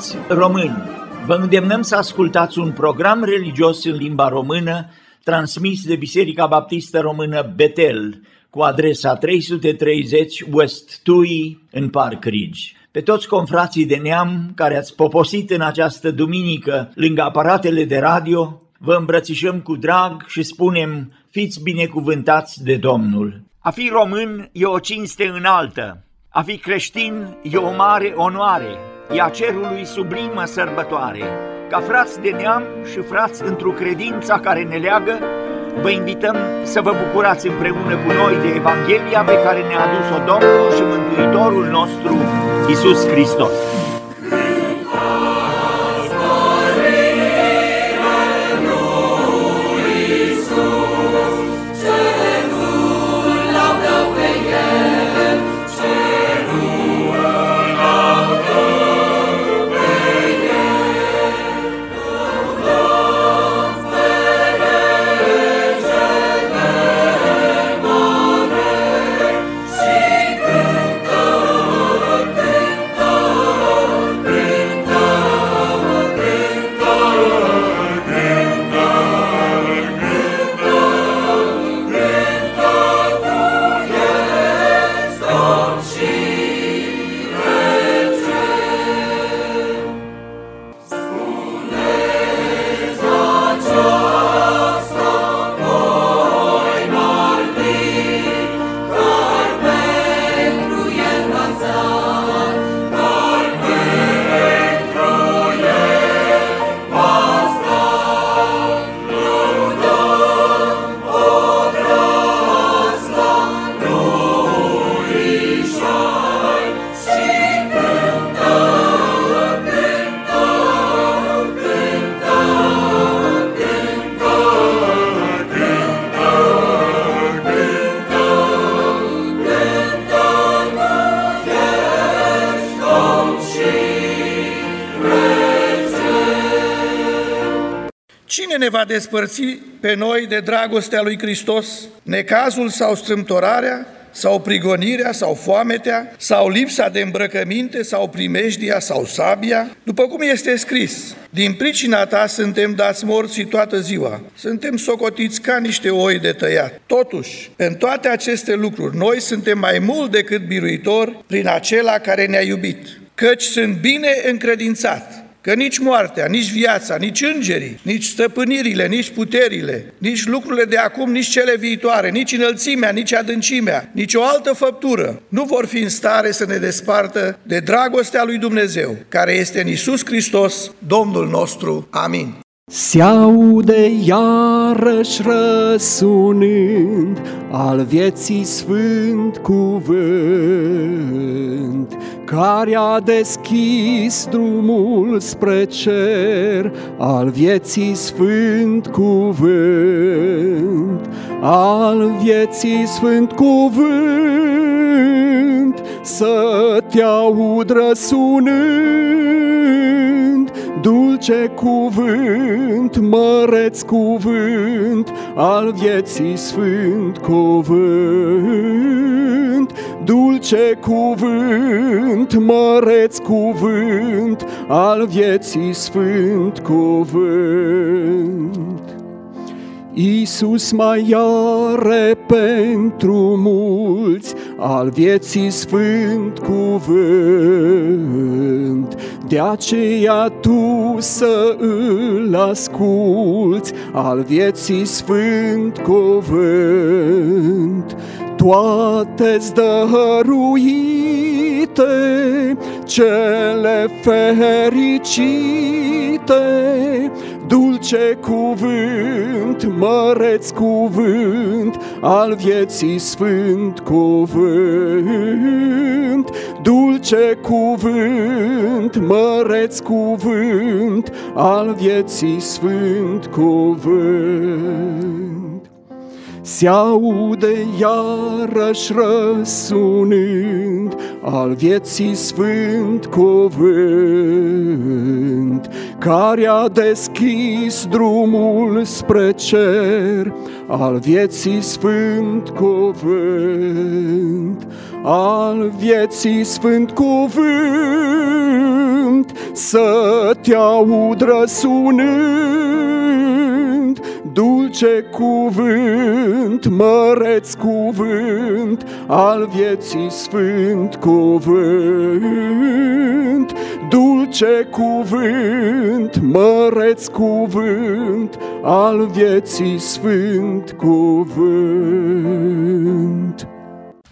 Frați români, vă îndemnăm să ascultați un program religios în limba română transmis de Biserica Baptistă Română Betel cu adresa 330 West Tui în Park Ridge. Pe toți confrații de neam care ați poposit în această duminică lângă aparatele de radio, vă îmbrățișăm cu drag și spunem fiți binecuvântați de Domnul. A fi român e o cinste înaltă, a fi creștin e o mare onoare, e a cerului sublimă sărbătoare. Ca frați de neam și frați într-o credința care ne leagă, vă invităm să vă bucurați împreună cu noi de Evanghelia pe care ne-a adus-o Domnul și Mântuitorul nostru, Isus Hristos. Ne va despărți pe noi de dragostea lui Hristos? Necazul sau strâmtorarea? sau prigonirea, sau foametea, sau lipsa de îmbrăcăminte, sau primejdia, sau sabia, după cum este scris, din pricina ta suntem dați morți toată ziua, suntem socotiți ca niște oi de tăiat. Totuși, în toate aceste lucruri, noi suntem mai mult decât biruitori prin acela care ne-a iubit, căci sunt bine încredințat Că nici moartea, nici viața, nici îngerii, nici stăpânirile, nici puterile, nici lucrurile de acum, nici cele viitoare, nici înălțimea, nici adâncimea, nici o altă făptură nu vor fi în stare să ne despartă de dragostea lui Dumnezeu, care este în Isus Hristos, Domnul nostru. Amin. Se aude iarăși răsunând al vieții sfânt cuvânt, care a deschis drumul spre cer, al vieții sfânt cuvânt, al vieții sfânt cuvânt, să te aud răsunând, dulce cuvânt, măreț cuvânt, al vieții sfânt cuvânt, dulce cuvânt, măreț cuvânt, al vieții sfânt cuvânt. Iisus mai are pentru mulți al vieții sfânt cuvânt. De aceea tu să îl asculți al vieții sfânt cuvânt. Toate-ți dăruite, cele fericite, dulce cuvânt, măreț cuvânt, al vieții sfânt cuvânt, dulce cuvânt, măreț cuvânt, al vieții sfânt cuvânt se aude iarăși răsunând al vieții sfânt cuvânt, care a deschis drumul spre cer, al vieții sfânt cuvânt, al vieții sfânt cuvânt, să te aud răsunând, dulce cuvânt, măreț cuvânt, al vieții sfânt cuvânt, dulce cuvânt, măreț cuvânt, al vieții sfânt cuvânt.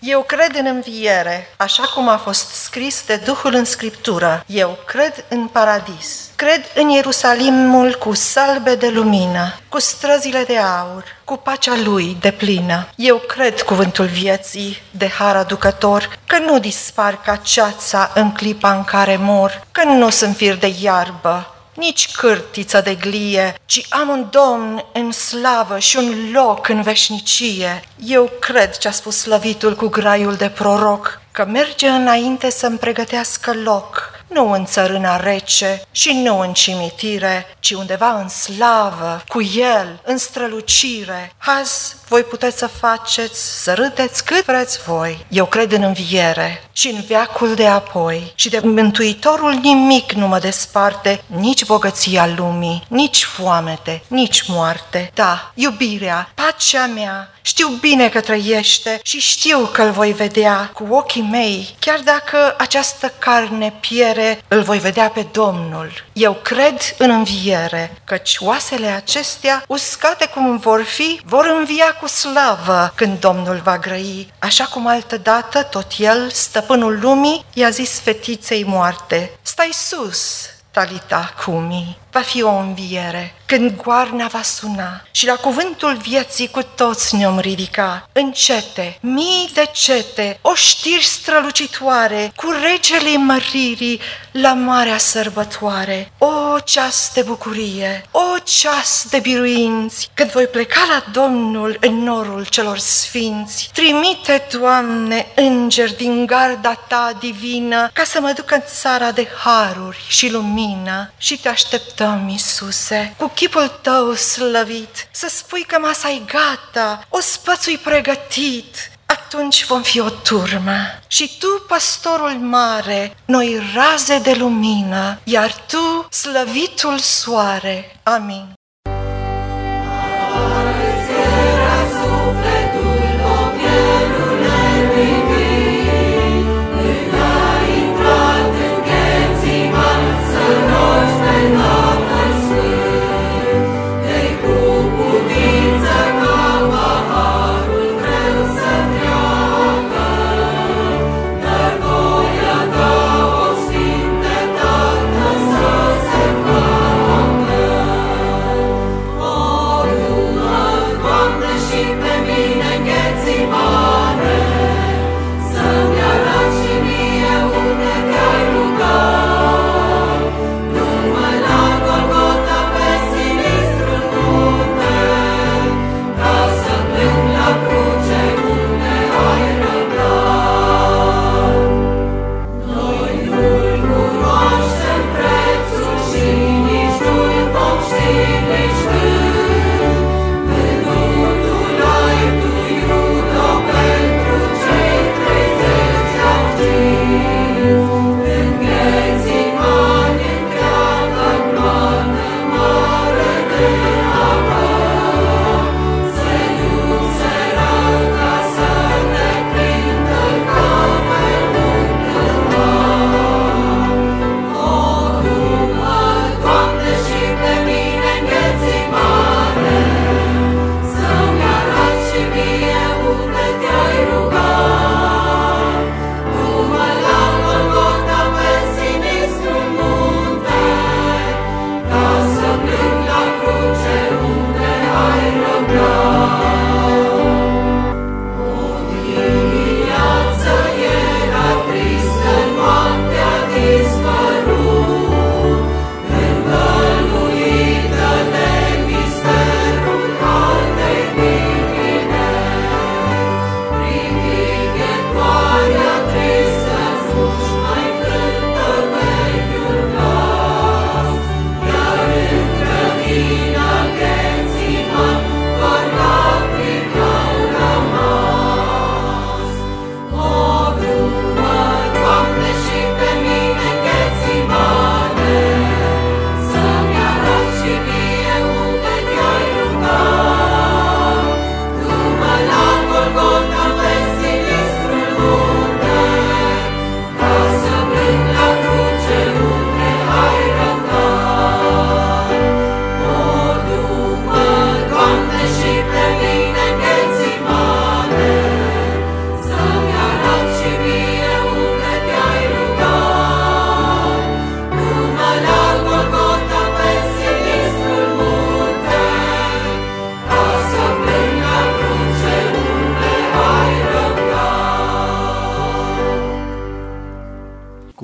Eu cred în înviere, așa cum a fost scris de Duhul în Scriptură. Eu cred în paradis. Cred în Ierusalimul cu salbe de lumină, cu străzile de aur, cu pacea lui de plină. Eu cred cuvântul vieții de har aducător, că nu dispar ca ceața în clipa în care mor, că nu sunt fir de iarbă, nici cârtiță de glie, ci am un domn în slavă și un loc în veșnicie. Eu cred ce a spus slăvitul cu graiul de proroc, că merge înainte să-mi pregătească loc nu în țărâna rece și nu în cimitire, ci undeva în slavă, cu el, în strălucire. Azi voi puteți să faceți, să râdeți cât vreți voi. Eu cred în înviere și în veacul de apoi și de Mântuitorul nimic nu mă desparte, nici bogăția lumii, nici foamete, nici moarte. Da, iubirea, pacea mea, știu bine că trăiește și știu că îl voi vedea cu ochii mei, chiar dacă această carne piere, îl voi vedea pe Domnul. Eu cred în înviere, căci oasele acestea, uscate cum vor fi, vor învia cu slavă când Domnul va grăi, așa cum altădată tot el, stăpânul lumii, i-a zis fetiței moarte, stai sus, Talita Cumi, va fi o înviere când goarna va suna și la cuvântul vieții cu toți ne-om ridica. Încete, mii de cete, o știri strălucitoare, cu regele măririi la marea sărbătoare. O ceas de bucurie, o ceas de biruinți, când voi pleca la Domnul în norul celor sfinți. Trimite, Doamne, îngeri din garda Ta divină, ca să mă duc în țara de haruri și lumină și te așteptăm, Iisuse, cu chipul tău slăvit, să spui că masa e gata, o spățui pregătit, atunci vom fi o turmă. Și tu, pastorul mare, noi raze de lumină, iar tu, slăvitul soare. Amin.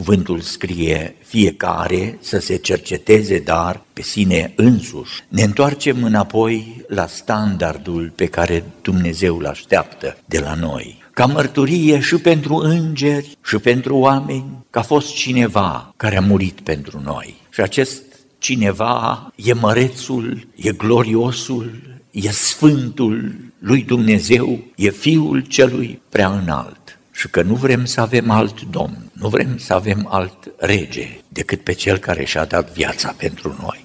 Cuvântul scrie fiecare să se cerceteze, dar pe sine însuși. Ne întoarcem înapoi la standardul pe care Dumnezeu îl așteaptă de la noi. Ca mărturie și pentru îngeri și pentru oameni că a fost cineva care a murit pentru noi. Și acest cineva e mărețul, e gloriosul, e sfântul lui Dumnezeu, e fiul celui prea înalt și că nu vrem să avem alt domn, nu vrem să avem alt rege decât pe cel care și-a dat viața pentru noi.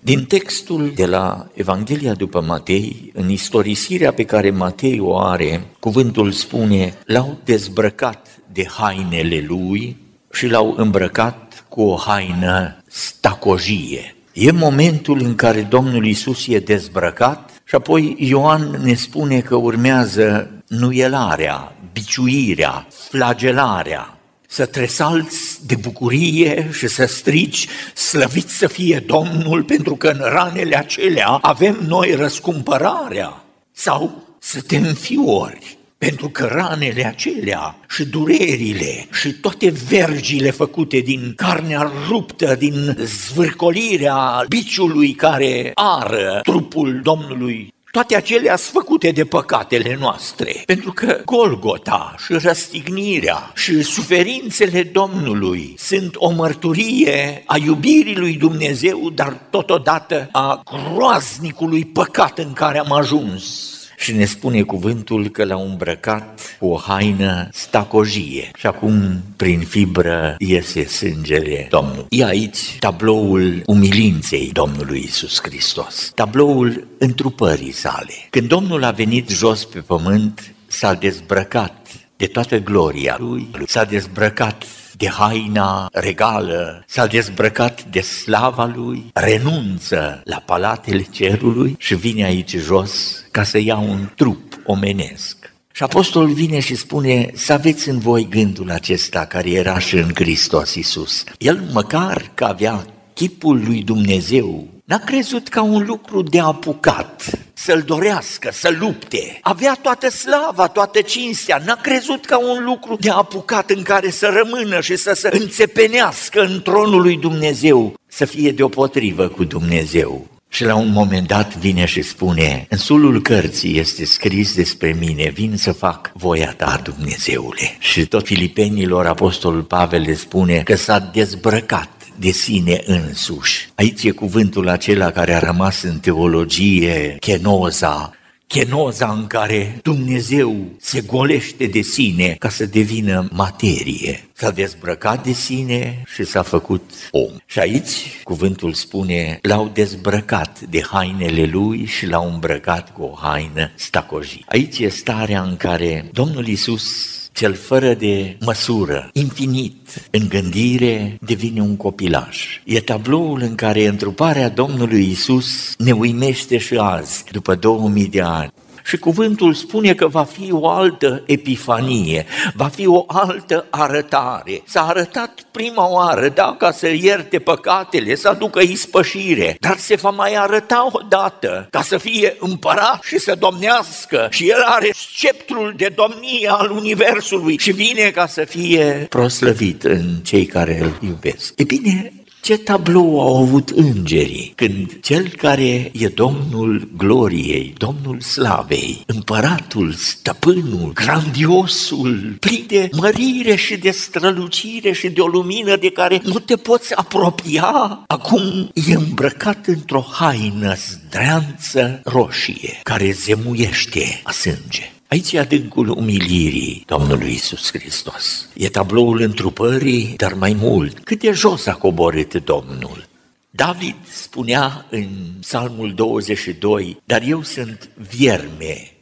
Din textul de la Evanghelia după Matei, în istorisirea pe care Matei o are, cuvântul spune, l-au dezbrăcat de hainele lui și l-au îmbrăcat cu o haină stacojie. E momentul în care Domnul Isus e dezbrăcat și apoi Ioan ne spune că urmează nuielarea, biciuirea, flagelarea, să tresalți de bucurie și să strici, slăvit să fie Domnul, pentru că în ranele acelea avem noi răscumpărarea, sau să te înfiori, pentru că ranele acelea și durerile și toate vergile făcute din carnea ruptă, din zvârcolirea biciului care ară trupul Domnului toate acelea sunt făcute de păcatele noastre, pentru că Golgota și răstignirea și suferințele Domnului sunt o mărturie a iubirii lui Dumnezeu, dar totodată a groaznicului păcat în care am ajuns și ne spune cuvântul că l-a îmbrăcat cu o haină stacojie și acum prin fibră iese sângele Domnului. E aici tabloul umilinței Domnului Isus Hristos, tabloul întrupării sale. Când Domnul a venit jos pe pământ, s-a dezbrăcat de toată gloria lui, s-a dezbrăcat de haina regală, s-a dezbrăcat de slava lui, renunță la palatele cerului și vine aici jos ca să ia un trup omenesc. Și apostolul vine și spune să aveți în voi gândul acesta care era și în Hristos Iisus. El măcar că avea chipul lui Dumnezeu, n-a crezut ca un lucru de apucat să-l dorească, să lupte. Avea toată slava, toată cinstea, n-a crezut ca un lucru de apucat în care să rămână și să se înțepenească în tronul lui Dumnezeu, să fie deopotrivă cu Dumnezeu. Și la un moment dat vine și spune, în sulul cărții este scris despre mine, vin să fac voia ta, Dumnezeule. Și tot filipenilor apostolul Pavel le spune că s-a dezbrăcat de sine însuși. Aici e cuvântul acela care a rămas în teologie, chenoza, chenoza în care Dumnezeu se golește de sine ca să devină materie. S-a dezbrăcat de sine și s-a făcut om. Și aici cuvântul spune, l-au dezbrăcat de hainele lui și l-au îmbrăcat cu o haină stacojii. Aici e starea în care Domnul Isus cel fără de măsură, infinit, în gândire, devine un copilaj. E tabloul în care întruparea Domnului Isus ne uimește și azi, după 2000 de ani. Și cuvântul spune că va fi o altă epifanie, va fi o altă arătare. S-a arătat prima oară, da, ca să ierte păcatele, să aducă ispășire, dar se va mai arăta o dată ca să fie împărat și să domnească și el are sceptrul de domnie al universului și vine ca să fie proslăvit în cei care îl iubesc. E bine, ce tablou au avut îngerii când cel care e Domnul gloriei, Domnul slavei, împăratul, stăpânul, grandiosul, plin de mărire și de strălucire și de o lumină de care nu te poți apropia, acum e îmbrăcat într-o haină zdreanță roșie care zemuiește a sânge. Aici e adâncul umilirii Domnului Isus Hristos. E tabloul întrupării, dar mai mult, cât de jos a coborât Domnul. David spunea în Psalmul 22, dar eu sunt vierme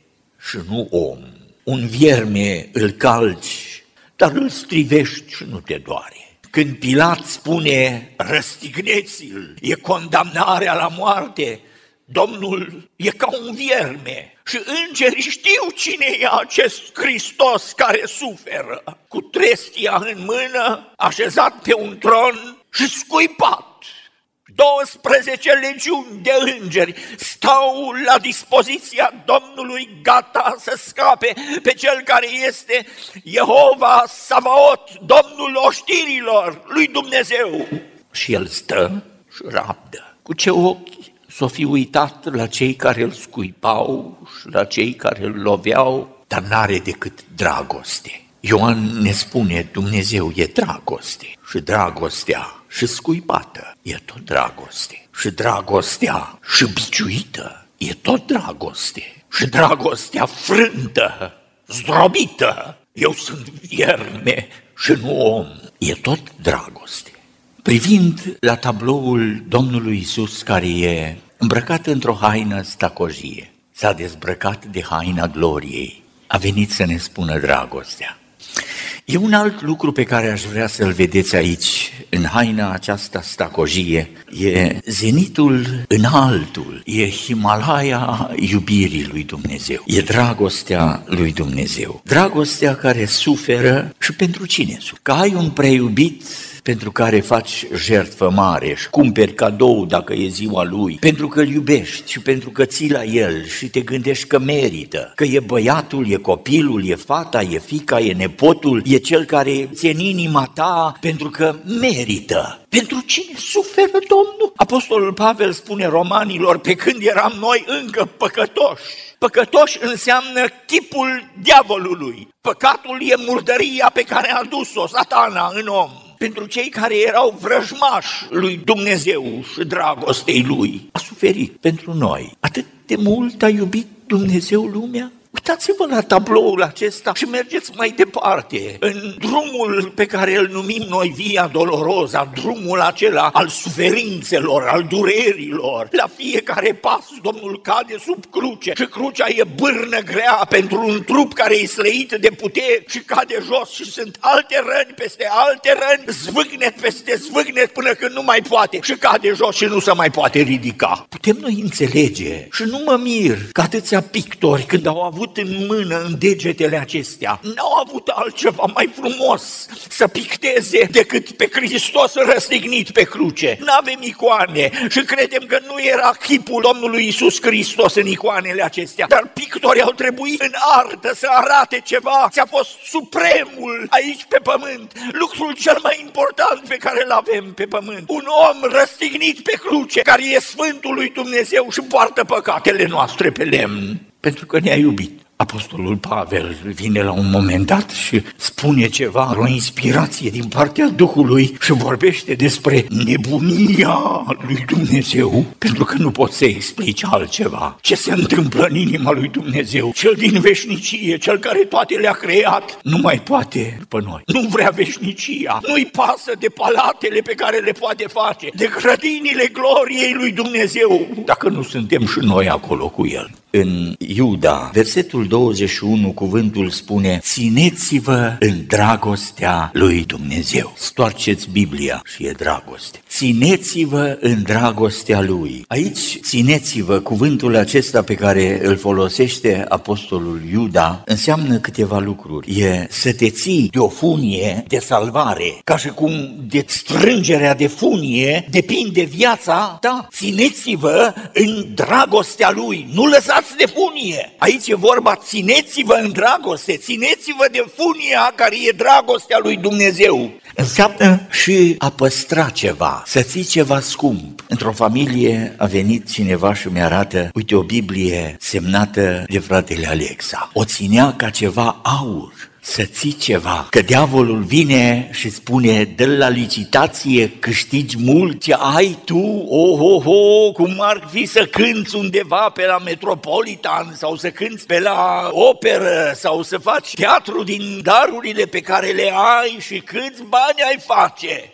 și nu om. Un vierme îl calci, dar îl strivești și nu te doare. Când Pilat spune, răstigneți-l, e condamnarea la moarte, Domnul e ca un vierme și îngerii știu cine e acest Hristos care suferă, cu trestia în mână, așezat pe un tron și scuipat. 12 legiuni de îngeri stau la dispoziția Domnului gata să scape pe cel care este Jehova Savaot, Domnul oștirilor lui Dumnezeu. Și el stă și rabdă. Cu ce ochi s-o fi uitat la cei care îl scuipau și la cei care îl loveau, dar n-are decât dragoste. Ioan ne spune, Dumnezeu e dragoste și dragostea și scuipată e tot dragoste. Și dragostea și biciuită e tot dragoste. Și dragostea frântă, zdrobită, eu sunt vierme și nu om, e tot dragoste. Privind la tabloul Domnului Isus care e îmbrăcat într-o haină stacojie, s-a dezbrăcat de haina gloriei, a venit să ne spună dragostea. E un alt lucru pe care aș vrea să-l vedeți aici, în haina aceasta stacojie. E zenitul înaltul, e Himalaya iubirii lui Dumnezeu, e dragostea lui Dumnezeu. Dragostea care suferă și pentru cine suferă. Că ai un preiubit pentru care faci jertfă mare și cumperi cadou dacă e ziua lui, pentru că îl iubești și pentru că ții la el și te gândești că merită, că e băiatul, e copilul, e fata, e fica, e nepotul, e cel care ți în inima ta pentru că merită. Pentru cine suferă Domnul? Apostolul Pavel spune romanilor, pe când eram noi încă păcătoși, Păcătoși înseamnă chipul diavolului. Păcatul e murdăria pe care a adus-o satana în om pentru cei care erau vrăjmași lui Dumnezeu și dragostei lui. A suferit pentru noi. Atât de mult a iubit Dumnezeu lumea Uitați-vă la tabloul acesta și mergeți mai departe, în drumul pe care îl numim noi Via Dolorosa, drumul acela al suferințelor, al durerilor. La fiecare pas Domnul cade sub cruce și crucea e bârnă grea pentru un trup care e slăit de putere și cade jos și sunt alte răni peste alte răni, zvâgnet peste zvâgnet până când nu mai poate și cade jos și nu se mai poate ridica. Putem noi înțelege și nu mă mir că atâția pictori când au avut avut în mână, în degetele acestea, n-au avut altceva mai frumos să picteze decât pe Hristos răstignit pe cruce. N-avem icoane și credem că nu era chipul Domnului Isus Hristos în icoanele acestea, dar pictorii au trebuit în artă să arate ceva. Ți-a fost supremul aici pe pământ, lucrul cel mai important pe care îl avem pe pământ. Un om răstignit pe cruce, care e Sfântul lui Dumnezeu și poartă păcatele noastre pe lemn pentru că ne-a iubit. Apostolul Pavel vine la un moment dat și spune ceva, o inspirație din partea Duhului și vorbește despre nebunia lui Dumnezeu, pentru că nu poți să explici altceva. Ce se întâmplă în inima lui Dumnezeu? Cel din veșnicie, cel care toate le-a creat, nu mai poate după noi. Nu vrea veșnicia, nu-i pasă de palatele pe care le poate face, de grădinile gloriei lui Dumnezeu, dacă nu suntem și noi acolo cu el în Iuda, versetul 21, cuvântul spune Țineți-vă în dragostea lui Dumnezeu. Stoarceți Biblia și e dragoste. Țineți-vă în dragostea lui. Aici, țineți-vă, cuvântul acesta pe care îl folosește apostolul Iuda, înseamnă câteva lucruri. E să te ții de o funie de salvare, ca și cum de strângerea de funie depinde viața ta. Țineți-vă în dragostea lui, nu lăsați lăsați de funie. Aici e vorba, țineți-vă în dragoste, țineți-vă de funia care e dragostea lui Dumnezeu. Înseamnă și a păstra ceva, să ții ceva scump. Într-o familie a venit cineva și mi-arată, uite, o Biblie semnată de fratele Alexa. O ținea ca ceva aur să ții ceva, că diavolul vine și spune, dă la licitație, câștigi mult, ce ai tu, oh, oh, oh, cum ar fi să cânți undeva pe la Metropolitan sau să cânți pe la operă sau să faci teatru din darurile pe care le ai și câți bani ai face.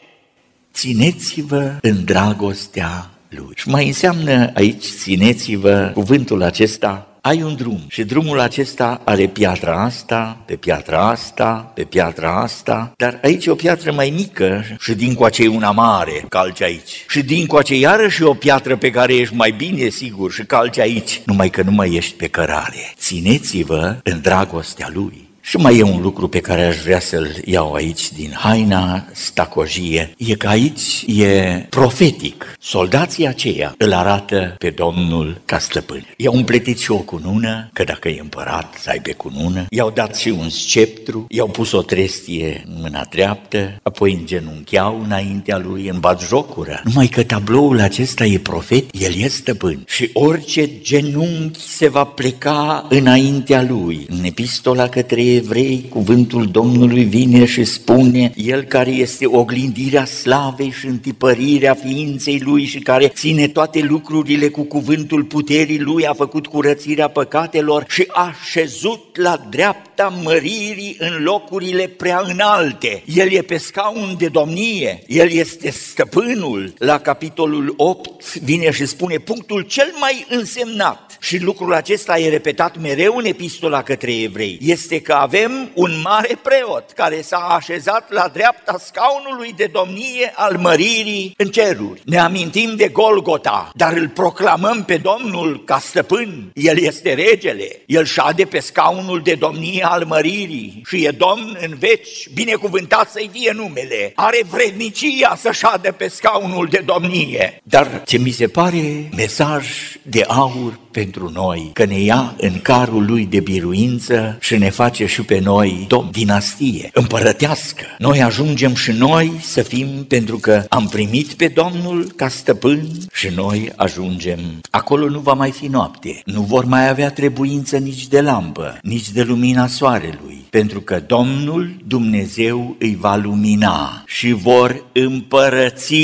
Țineți-vă în dragostea lui. Și mai înseamnă aici, țineți-vă, cuvântul acesta, ai un drum și drumul acesta are piatra asta, pe piatra asta, pe piatra asta, dar aici e o piatră mai mică și din coace e una mare, calci aici. Și din coace iarăși o piatră pe care ești mai bine sigur și calci aici, numai că nu mai ești pe cărare. Țineți-vă în dragostea lui Și mai e un lucru pe care aș vrea să-l iau aici din haina stacojie, e că aici e profetic. Soldații aceia îl arată pe Domnul ca stăpân. I-au împletit și o cunună, că dacă e împărat să aibă cunună, i-au dat și un sceptru, i-au pus o trestie în mâna dreaptă, apoi îngenuncheau înaintea lui în jocură. Numai că tabloul acesta e profet, el e stăpân și orice genunchi se va pleca înaintea lui. În epistola către evrei, cuvântul Domnului vine și spune, El care este oglindirea slavei și întipărirea ființei Lui și care ține toate lucrurile cu cuvântul puterii Lui, a făcut curățirea păcatelor și a șezut la dreapta măririi în locurile prea înalte. El e pe scaun de domnie, El este stăpânul. La capitolul 8 vine și spune punctul cel mai însemnat și lucrul acesta e repetat mereu în epistola către evrei, este că avem un mare preot care s-a așezat la dreapta scaunului de domnie al măririi în ceruri. Ne amintim de Golgota, dar îl proclamăm pe Domnul ca stăpân. El este regele, el șade pe scaunul de domnie al măririi și e domn în veci, binecuvântat să-i fie numele. Are vrednicia să șade pe scaunul de domnie. Dar ce mi se pare mesaj de aur pentru noi, că ne ia în carul lui de biruință și ne face și pe noi domn, dinastie, împărătească. Noi ajungem și noi să fim pentru că am primit pe Domnul ca stăpân și noi ajungem. Acolo nu va mai fi noapte, nu vor mai avea trebuință nici de lampă, nici de lumina soarelui, pentru că Domnul Dumnezeu îi va lumina și vor împărăți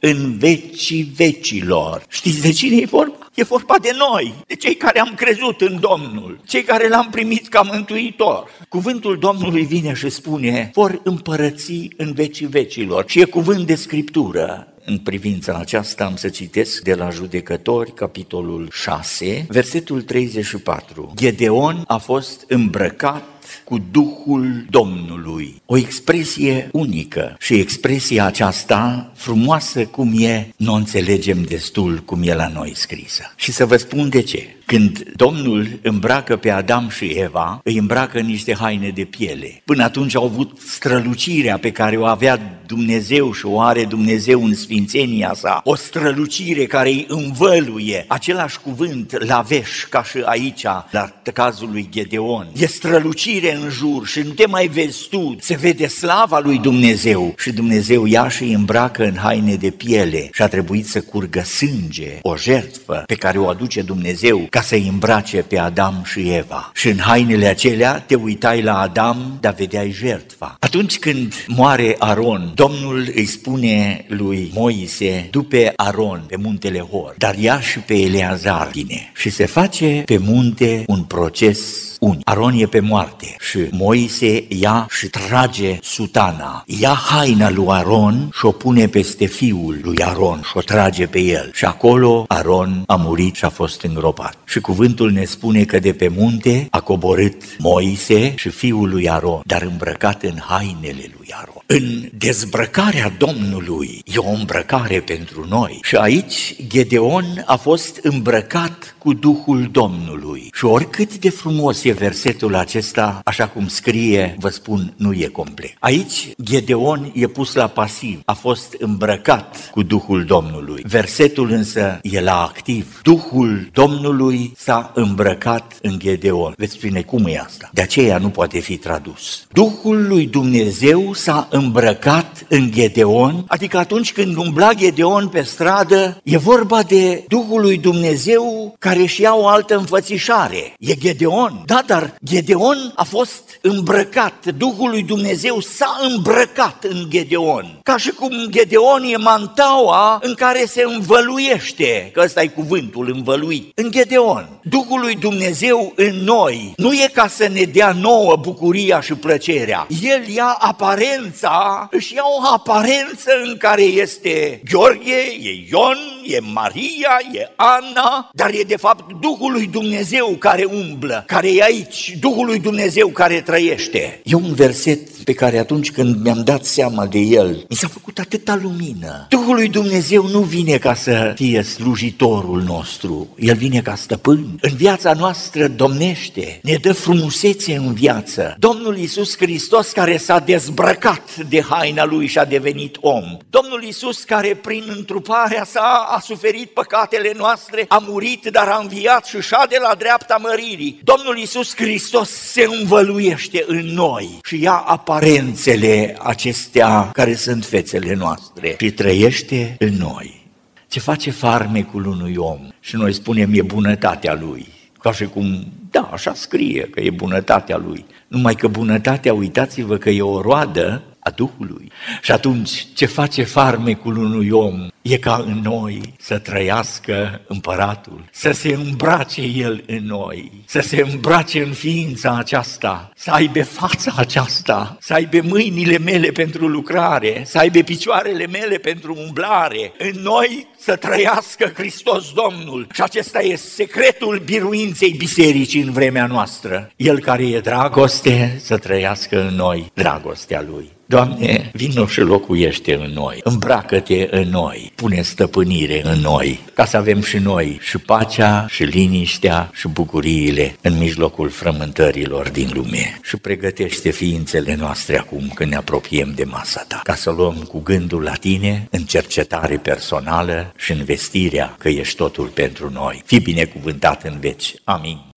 în vecii vecilor. Știți de cine e vorba? E vorba de noi, de cei care am crezut în Domnul, cei care l-am primit ca mântuitor. Cuvântul Domnului vine și spune, vor împărăți în vecii vecilor. Și e cuvânt de scriptură. În privința aceasta am să citesc de la Judecători, capitolul 6, versetul 34. Gedeon a fost îmbrăcat cu Duhul Domnului. O expresie unică și expresia aceasta frumoasă cum e, nu o înțelegem destul cum e la noi scrisă. Și să vă spun de ce. Când Domnul îmbracă pe Adam și Eva, îi îmbracă niște haine de piele. Până atunci au avut strălucirea pe care o avea Dumnezeu și o are Dumnezeu în sfințenia sa. O strălucire care îi învăluie. Același cuvânt, la veș, ca și aici, la cazul lui Gedeon. E strălucire în jur și nu te mai vezi tu. Se vede slava lui Dumnezeu și Dumnezeu ia și îi îmbracă în haine de piele și a trebuit să curgă sânge, o jertfă pe care o aduce Dumnezeu ca să-i îmbrace pe Adam și Eva. Și în hainele acelea te uitai la Adam, dar vedeai jertfa. Atunci când moare Aron, Domnul îi spune lui Moise, după Aron pe muntele Hor, dar ia și pe Eleazar vine. Și se face pe munte un proces uni. Aron e pe moarte și Moise ia și trage sutana. Ia haina lui Aron și o pune peste fiul lui Aron și o trage pe el. Și acolo Aron a murit și a fost îngropat. Și cuvântul ne spune că de pe munte a coborât Moise și fiul lui Aron, dar îmbrăcat în hainele lui Aron. În dezbrăcarea Domnului e o îmbrăcare pentru noi. Și aici Gedeon a fost îmbrăcat cu Duhul Domnului. Și oricât de frumos e versetul acesta, așa cum scrie, vă spun, nu e complet. Aici Gedeon e pus la pasiv, a fost îmbrăcat cu Duhul Domnului. Versetul însă e la activ. Duhul Domnului s-a îmbrăcat în Gedeon. Veți spune cum e asta? De aceea nu poate fi tradus. Duhul lui Dumnezeu s-a îmbrăcat în Gedeon, adică atunci când umbla Gedeon pe stradă, e vorba de Duhul lui Dumnezeu care își ia o altă înfățișare. E Gedeon, da, dar Gedeon a fost îmbrăcat, Duhul lui Dumnezeu s-a îmbrăcat în Gedeon. Ca și cum Gedeon e mantaua în care se învăluiește, că ăsta e cuvântul, învăluit, în Gedeon. Duhul lui Dumnezeu în noi nu e ca să ne dea nouă bucuria și plăcerea. El ia aparența, își ia o aparență în care este Gheorghe, e Ion, e Maria, e Ana, dar e de fapt Duhul lui Dumnezeu care umblă, care e aici, Duhul lui Dumnezeu care trăiește. E un verset pe care atunci când mi-am dat seama de el, mi s-a făcut atâta lumină. Duhul lui Dumnezeu nu vine ca să fie slujitorul nostru, el vine ca stăpân. În viața noastră domnește, ne dă frumusețe în viață. Domnul Isus Hristos care s-a dezbrăcat de haina lui și a devenit om. Domnul Isus care prin întruparea sa a suferit păcatele noastre, a murit, dar a înviat și de la dreapta măririi. Domnul Isus Hristos se învăluiește în noi și ia aparențele acestea care sunt fețele noastre și trăiește în noi. Ce face farmecul unui om? Și noi spunem e bunătatea lui. Ca și cum, da, așa scrie că e bunătatea lui. Numai că bunătatea, uitați-vă că e o roadă a Duhului. Și atunci, ce face farmecul unui om? E ca în noi să trăiască împăratul, să se îmbrace el în noi, să se îmbrace în ființa aceasta, să aibă fața aceasta, să aibă mâinile mele pentru lucrare, să aibă picioarele mele pentru umblare. În noi să trăiască Hristos Domnul. Și acesta e secretul biruinței bisericii în vremea noastră. El care e dragoste să trăiască în noi dragostea Lui. Doamne, vină și locuiește în noi, îmbracă-te în noi, pune stăpânire în noi, ca să avem și noi și pacea, și liniștea, și bucuriile în mijlocul frământărilor din lume. Și pregătește ființele noastre acum când ne apropiem de masa ta, ca să luăm cu gândul la tine în cercetare personală și în vestirea că ești totul pentru noi. Fii binecuvântat în veci. Amin.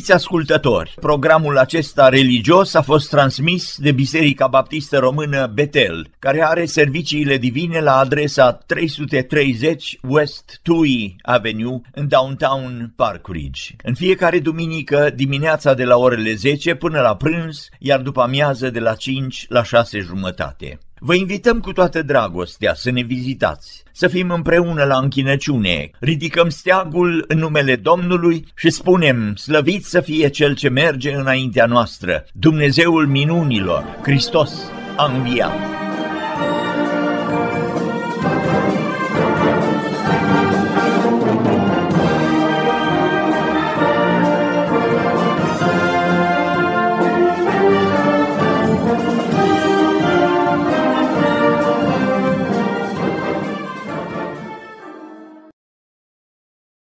Iubiți ascultători, programul acesta religios a fost transmis de Biserica Baptistă Română Betel, care are serviciile divine la adresa 330 West Tui Avenue în downtown Park Ridge. În fiecare duminică dimineața de la orele 10 până la prânz, iar după amiază de la 5 la 6 jumătate. Vă invităm cu toată dragostea să ne vizitați, să fim împreună la închinăciune, ridicăm steagul în numele Domnului și spunem, slăvit să fie Cel ce merge înaintea noastră, Dumnezeul minunilor, Hristos a înviat.